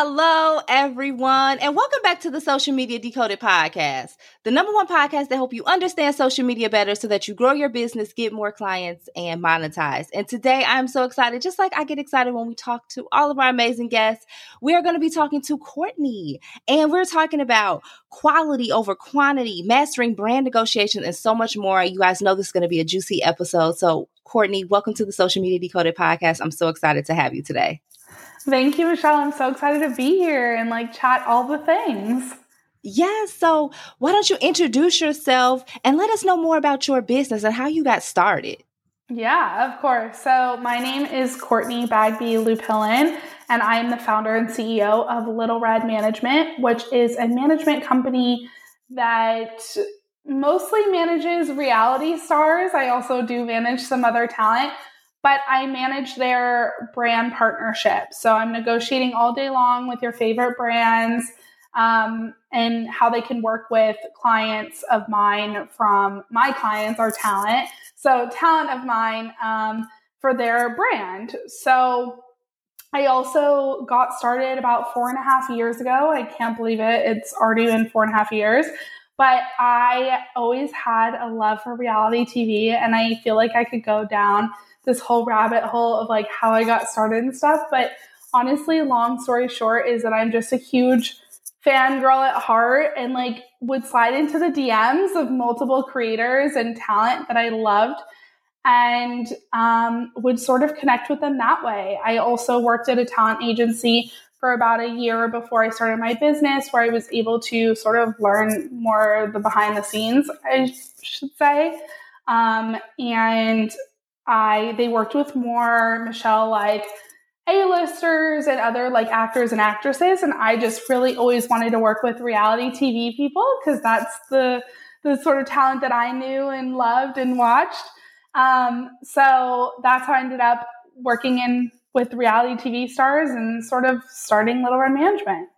Hello, everyone, and welcome back to the Social Media Decoded podcast, the number one podcast that help you understand social media better so that you grow your business, get more clients, and monetize. And today I'm so excited, just like I get excited when we talk to all of our amazing guests. We are going to be talking to Courtney, and we're talking about quality over quantity, mastering brand negotiations, and so much more. You guys know this is going to be a juicy episode. So, Courtney, welcome to the Social Media Decoded podcast. I'm so excited to have you today. Thank you, Michelle. I'm so excited to be here and like chat all the things. Yes. So, why don't you introduce yourself and let us know more about your business and how you got started? Yeah, of course. So, my name is Courtney Bagby Lupilin, and I am the founder and CEO of Little Red Management, which is a management company that mostly manages reality stars. I also do manage some other talent, but I manage their brand partnership. So I'm negotiating all day long with your favorite brands um, and how they can work with clients of mine from my clients or talent. So, talent of mine um, for their brand. So, I also got started about four and a half years ago. I can't believe it. It's already been four and a half years. But I always had a love for reality TV, and I feel like I could go down this whole rabbit hole of like how I got started and stuff. But honestly, long story short is that I'm just a huge fangirl at heart and like would slide into the DMs of multiple creators and talent that I loved and um, would sort of connect with them that way. I also worked at a talent agency for about a year before I started my business, where I was able to sort of learn more the behind the scenes, I should say. Um, and I they worked with more Michelle like A-listers and other like actors and actresses and I just really always wanted to work with reality TV people because that's the the sort of talent that I knew and loved and watched. Um, so that's how I ended up working in with reality TV stars and sort of starting Little Red Management.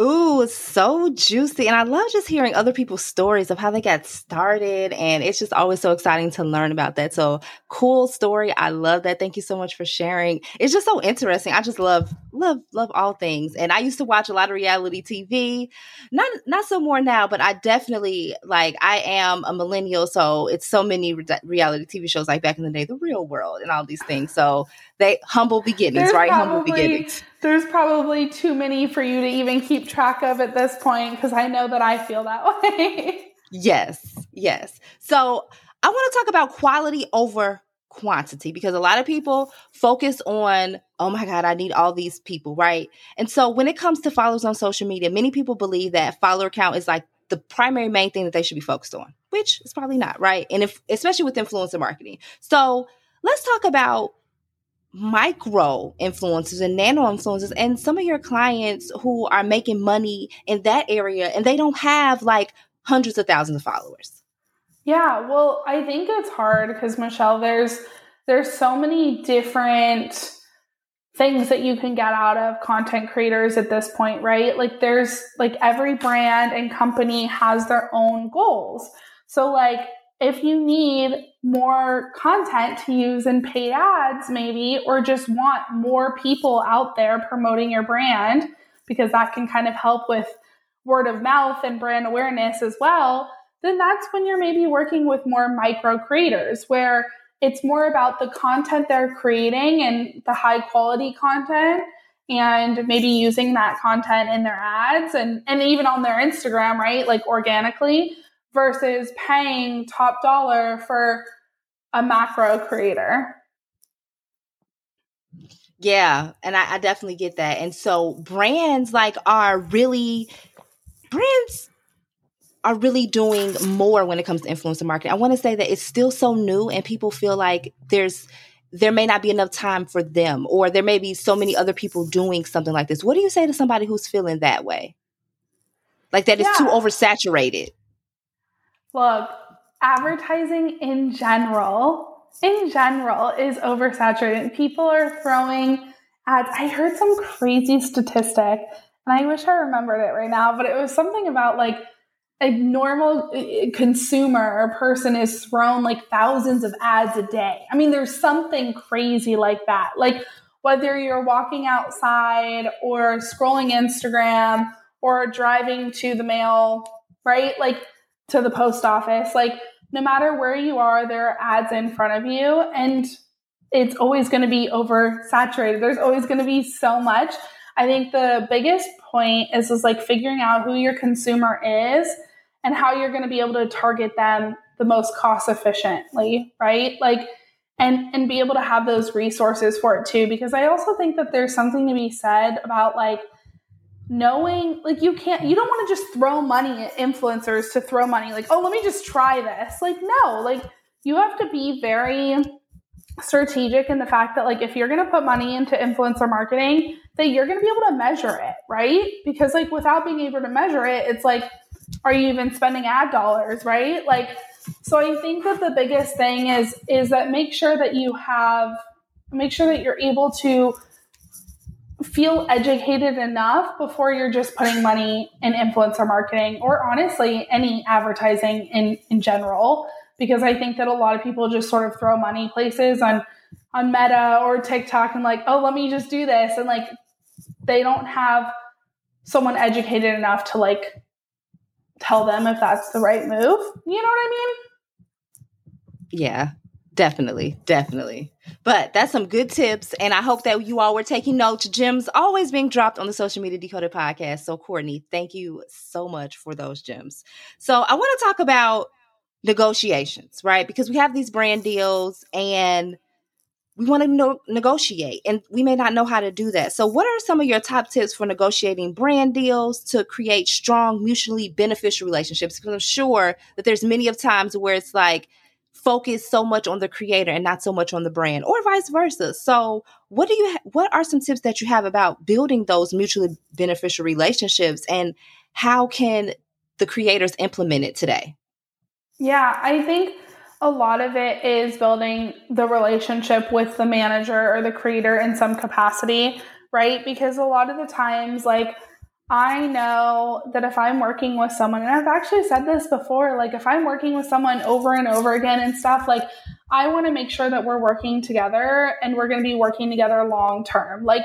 Ooh, so juicy. And I love just hearing other people's stories of how they got started. And it's just always so exciting to learn about that. So cool story. I love that. Thank you so much for sharing. It's just so interesting. I just love, love, love all things. And I used to watch a lot of reality TV. Not, not so more now, but I definitely like, I am a millennial. So it's so many re- reality TV shows like back in the day, the real world and all these things. So they humble beginnings, There's right? Probably, humble beginnings there's probably too many for you to even keep track of at this point because I know that I feel that way. yes, yes. So I want to talk about quality over quantity because a lot of people focus on, oh my God, I need all these people, right? And so when it comes to followers on social media, many people believe that follower count is like the primary main thing that they should be focused on, which is probably not, right? And if especially with influencer marketing. So let's talk about micro influencers and nano influencers and some of your clients who are making money in that area and they don't have like hundreds of thousands of followers. Yeah well i think it's hard because michelle there's there's so many different things that you can get out of content creators at this point right? Like there's like every brand and company has their own goals. So like if you need more content to use in paid ads, maybe, or just want more people out there promoting your brand, because that can kind of help with word of mouth and brand awareness as well, then that's when you're maybe working with more micro creators where it's more about the content they're creating and the high quality content and maybe using that content in their ads and, and even on their Instagram, right? Like organically versus paying top dollar for a macro creator. Yeah, and I, I, definitely get that. And so brands like are really brands are really doing more when it comes to influencer marketing. I want to say that it's still so new and people feel like there's there may not be enough time for them or there may be so many other people doing something like this. What do you say to somebody who's feeling that way? Like that yeah. is too oversaturated. Look, advertising in general, in general, is oversaturated. People are throwing ads. I heard some crazy statistic, and I wish I remembered it right now, but it was something about like a normal uh, consumer or person is thrown like thousands of ads a day. I mean, there's something crazy like that. Like whether you're walking outside or scrolling Instagram or driving to the mail, right? Like to the post office, like no matter where you are, there are ads in front of you and it's always going to be oversaturated. There's always going to be so much. I think the biggest point is is like figuring out who your consumer is and how you're going to be able to target them the most cost efficiently, right? Like and and be able to have those resources for it too because I also think that there's something to be said about like knowing like you can't you don't want to just throw money at influencers to throw money like oh let me just try this. Like no like you have to be very strategic in the fact that like if you're going to put money into influencer marketing that you're going to be able to measure it right? Because like without being able to measure it it's like are you even spending ad dollars right? Like so i think that the biggest thing is is that make sure that you have make sure that you're able to feel educated enough before you're just putting money in influencer marketing or honestly any advertising in in general because I think that a lot of people just sort of throw money places on on Meta or TikTok and like, oh, let me just do this, and like they don't have someone educated enough to like tell them if that's the right move. You know what I mean? Yeah, definitely, definitely. But that's some good tips, and I hope that you all were taking notes. Gems always being dropped on the Social Media Decoded podcast. So, Courtney, thank you so much for those gems. So, I want to talk about negotiations, right? Because we have these brand deals and we want to no- negotiate and we may not know how to do that. So, what are some of your top tips for negotiating brand deals to create strong, mutually beneficial relationships? Because I'm sure that there's many of times where it's like focus so much on the creator and not so much on the brand, or vice versa. So, what do you? Ha- what are some tips that you have about building those mutually beneficial relationships, and how can the creators implement it today? Yeah, I think a lot of it is building the relationship with the manager or the creator in some capacity, right? Because a lot of the times, like, I know that if I'm working with someone, and I've actually said this before, like, if I'm working with someone over and over again and stuff, like, I want to make sure that we're working together and we're going to be working together long term. Like,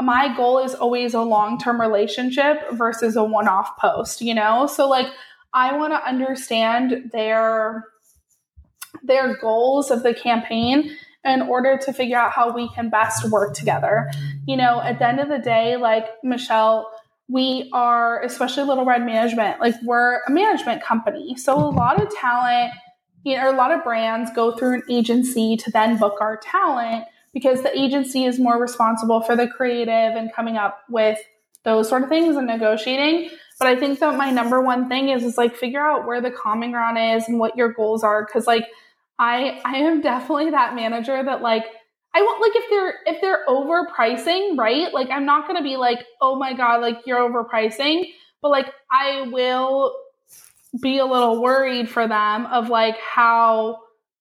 my goal is always a long term relationship versus a one off post, you know? So, like, I want to understand their their goals of the campaign in order to figure out how we can best work together. You know, at the end of the day, like Michelle, we are, especially Little Red Management, like we're a management company. So a lot of talent, you know, a lot of brands go through an agency to then book our talent because the agency is more responsible for the creative and coming up with those sort of things and negotiating. But I think that my number one thing is is like figure out where the common ground is and what your goals are. Cause like I I am definitely that manager that like I want like if they're if they're overpricing, right? Like I'm not gonna be like, oh my god, like you're overpricing, but like I will be a little worried for them of like how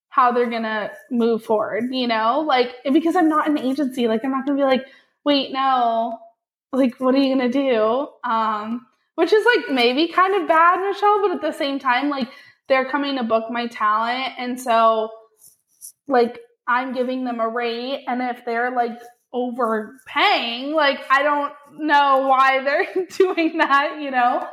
how they're gonna move forward, you know? Like because I'm not an agency, like I'm not gonna be like, wait, no, like what are you gonna do? Um which is like maybe kind of bad, Michelle, but at the same time, like they're coming to book my talent. And so, like, I'm giving them a rate. And if they're like overpaying, like, I don't know why they're doing that, you know?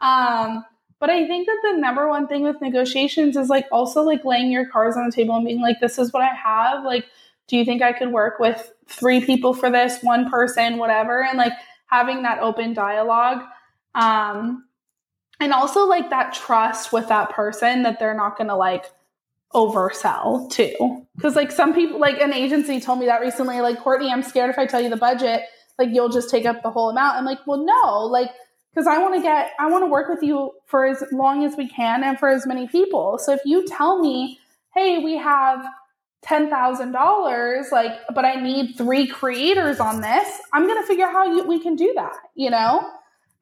Um, but I think that the number one thing with negotiations is like also like laying your cards on the table and being like, this is what I have. Like, do you think I could work with three people for this, one person, whatever? And like having that open dialogue. Um, and also like that trust with that person that they're not going to like oversell too. Because like some people, like an agency told me that recently, like, Courtney, I'm scared if I tell you the budget, like you'll just take up the whole amount. I'm like, well, no, like, because I want to get, I want to work with you for as long as we can and for as many people. So if you tell me, hey, we have $10,000, like, but I need three creators on this, I'm to figure out how you, we can do that, you know?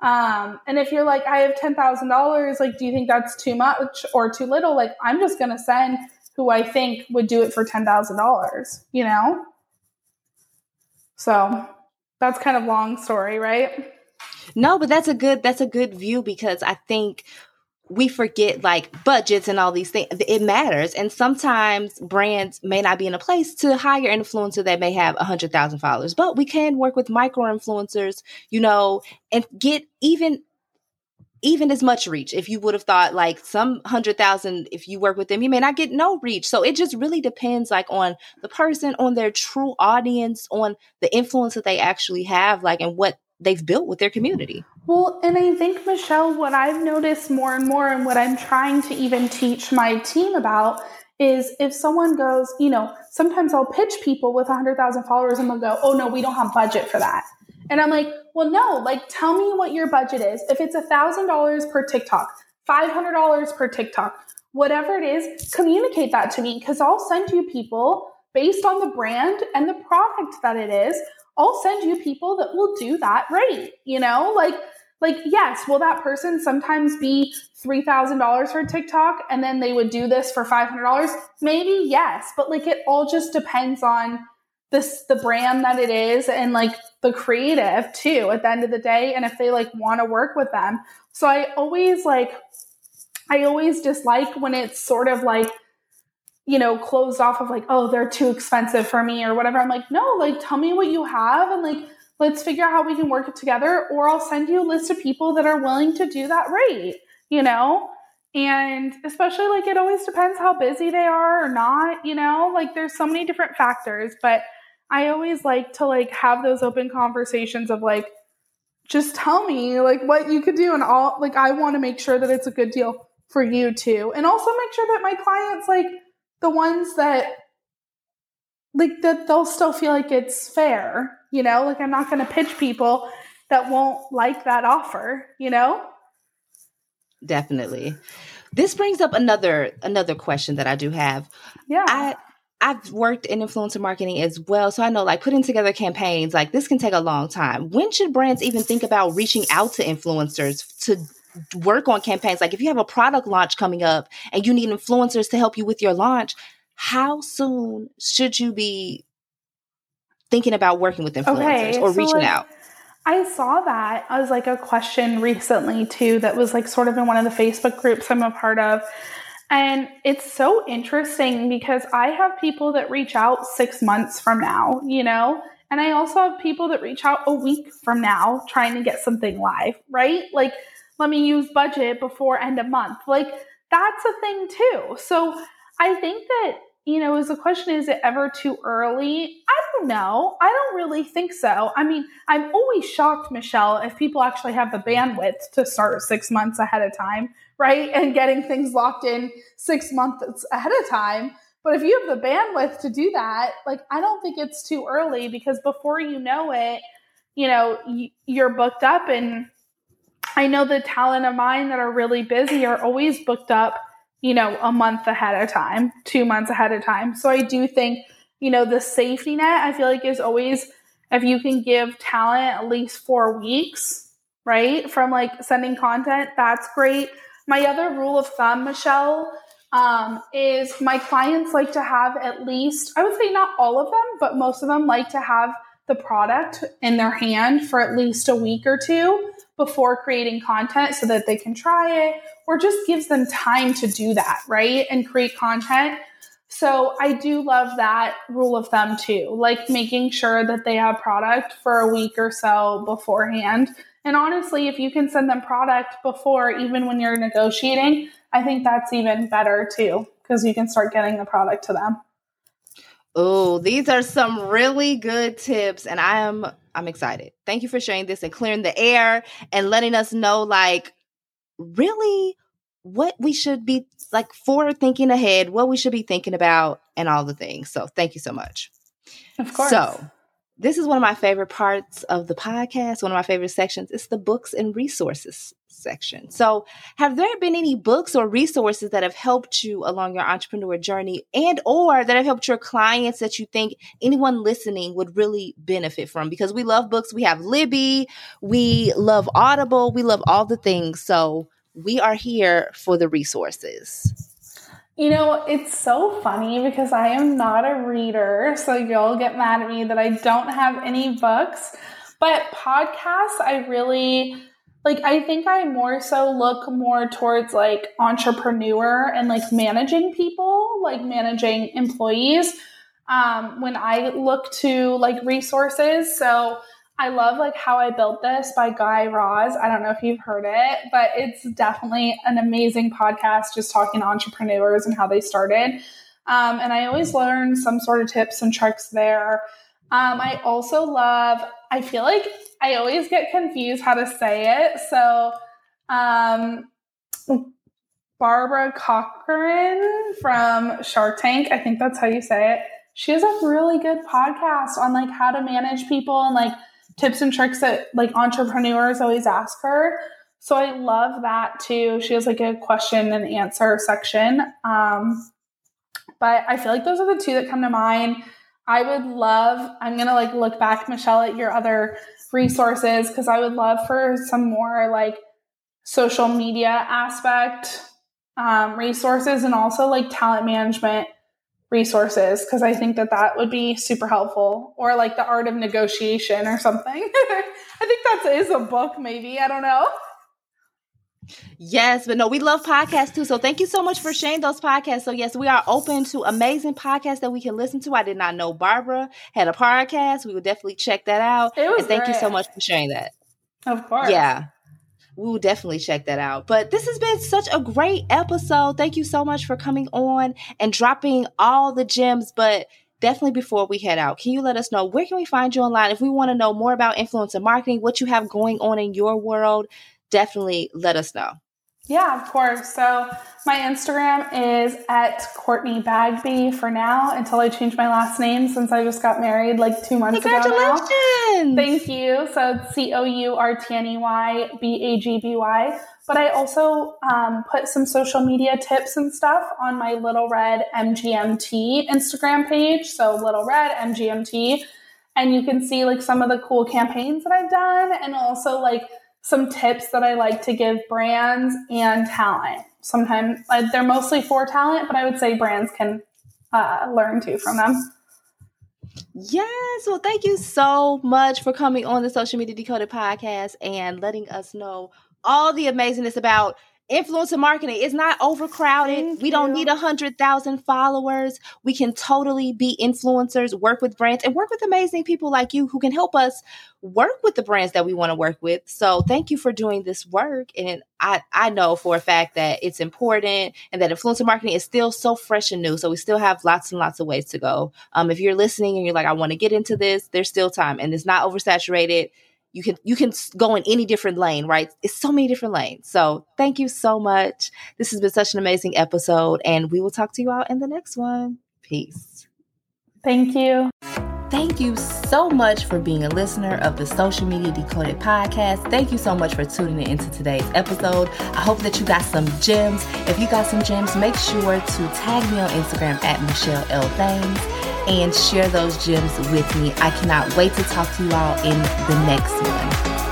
Um, and if you're like, I have $10,000, like, do you think that's too much or too little? Like, I'm just going to send who I think would do it for $10,000, you know? So that's kind of long story, right? No, but that's a good that's a good view because I think we forget like budgets and all these things. It matters. And sometimes brands may not be in a place to hire an influencer that may have a hundred thousand followers, but we can work with micro influencers, you know, and get even even as much reach. If you would have thought like some hundred thousand, if you work with them, you may not get no reach. So it just really depends like on the person, on their true audience, on the influence that they actually have, like and what they've built with their community. Well, and I think, Michelle, what I've noticed more and more, and what I'm trying to even teach my team about is if someone goes, you know, sometimes I'll pitch people with 100,000 followers and they'll go, oh no, we don't have budget for that. And I'm like, well, no, like tell me what your budget is. If it's $1,000 per TikTok, $500 per TikTok, whatever it is, communicate that to me because I'll send you people based on the brand and the product that it is I'll send you people that will do that right. You know, like, like, yes, will that person sometimes be $3,000 for TikTok and then they would do this for $500? Maybe yes, but like it all just depends on this, the brand that it is and like the creative too at the end of the day. And if they like want to work with them. So I always like, I always dislike when it's sort of like, you know, closed off of like, oh, they're too expensive for me or whatever. I'm like, no, like tell me what you have and like let's figure out how we can work it together or I'll send you a list of people that are willing to do that right, you know? And especially like it always depends how busy they are or not, you know? Like there's so many different factors, but I always like to like have those open conversations of like just tell me like what you could do and all like I want to make sure that it's a good deal for you too. And also make sure that my clients like the ones that like that they'll still feel like it's fair, you know? Like I'm not going to pitch people that won't like that offer, you know? Definitely. This brings up another another question that I do have. Yeah. I I've worked in influencer marketing as well, so I know like putting together campaigns like this can take a long time. When should brands even think about reaching out to influencers to work on campaigns. Like if you have a product launch coming up and you need influencers to help you with your launch, how soon should you be thinking about working with influencers okay, or so reaching like, out? I saw that as like a question recently too that was like sort of in one of the Facebook groups I'm a part of. And it's so interesting because I have people that reach out six months from now, you know? And I also have people that reach out a week from now trying to get something live, right? Like let me use budget before end of month. Like that's a thing too. So I think that, you know, as a question, is it ever too early? I don't know. I don't really think so. I mean, I'm always shocked, Michelle, if people actually have the bandwidth to start six months ahead of time, right? And getting things locked in six months ahead of time. But if you have the bandwidth to do that, like, I don't think it's too early because before you know it, you know, you're booked up and I know the talent of mine that are really busy are always booked up, you know, a month ahead of time, two months ahead of time. So I do think, you know, the safety net, I feel like is always if you can give talent at least four weeks, right, from like sending content, that's great. My other rule of thumb, Michelle, um, is my clients like to have at least, I would say not all of them, but most of them like to have the product in their hand for at least a week or two before creating content so that they can try it or just gives them time to do that, right? And create content. So I do love that rule of thumb too, like making sure that they have product for a week or so beforehand. And honestly, if you can send them product before, even when you're negotiating, I think that's even better too, because you can start getting the product to them. Oh, these are some really good tips, and I am I'm excited. Thank you for sharing this and clearing the air and letting us know, like, really what we should be like forward thinking ahead, what we should be thinking about, and all the things. So, thank you so much. Of course. So, this is one of my favorite parts of the podcast, one of my favorite sections. It's the books and resources section. So, have there been any books or resources that have helped you along your entrepreneur journey and or that have helped your clients that you think anyone listening would really benefit from? Because we love books. We have Libby, we love Audible, we love all the things. So, we are here for the resources. You know, it's so funny because I am not a reader, so you'll get mad at me that I don't have any books. But podcasts, I really like I think I more so look more towards like entrepreneur and like managing people, like managing employees. Um, when I look to like resources, so I love like how I built this by Guy Raz. I don't know if you've heard it, but it's definitely an amazing podcast just talking to entrepreneurs and how they started. Um, and I always learn some sort of tips and tricks there. Um, I also love, I feel like I always get confused how to say it. So, um, Barbara Corcoran from Shark Tank, I think that's how you say it. She has a really good podcast on like how to manage people and like tips and tricks that like entrepreneurs always ask her. So I love that too. She has like a question and answer section. Um, but I feel like those are the two that come to mind. I would love, I'm going to like look back, Michelle, at your other resources because I would love for some more like social media aspect um, resources and also like talent management resources because I think that that would be super helpful. Or like the art of negotiation or something. I think that is a book, maybe. I don't know. Yes, but no, we love podcasts too. So thank you so much for sharing those podcasts. So yes, we are open to amazing podcasts that we can listen to. I did not know Barbara had a podcast. We will definitely check that out. It was and thank great. you so much for sharing that. Of course. Yeah we will definitely check that out. But this has been such a great episode. Thank you so much for coming on and dropping all the gems. But definitely before we head out, can you let us know where can we find you online? If we want to know more about influencer marketing, what you have going on in your world, definitely let us know. Yeah, of course. So my Instagram is at Courtney Bagby for now until I change my last name since I just got married like two months ago now. Thank you. So it's C O U R T N E Y B A G B Y. But I also um, put some social media tips and stuff on my Little Red MGMT Instagram page. So Little Red MGMT. And you can see like some of the cool campaigns that I've done and also like some tips that I like to give brands and talent. Sometimes uh, they're mostly for talent, but I would say brands can uh, learn too from them. Yes. Well, thank you so much for coming on the Social Media Decoded podcast and letting us know all the amazingness about influencer marketing is not overcrowded. Thank we don't you. need a hundred thousand followers. We can totally be influencers, work with brands, and work with amazing people like you who can help us work with the brands that we want to work with. So thank you for doing this work. And I, I know for a fact that it's important and that influencer marketing is still so fresh and new. So we still have lots and lots of ways to go. Um, if you're listening and you're like, I want to get into this, there's still time and it's not oversaturated you can you can go in any different lane right? It's so many different lanes. So thank you so much. This has been such an amazing episode and we will talk to you all in the next one. Peace. Thank you. Thank you so much for being a listener of the Social Media Decoded podcast. Thank you so much for tuning in into today's episode. I hope that you got some gems. If you got some gems, make sure to tag me on Instagram at Michelle L. Thames and share those gems with me. I cannot wait to talk to you all in the next one.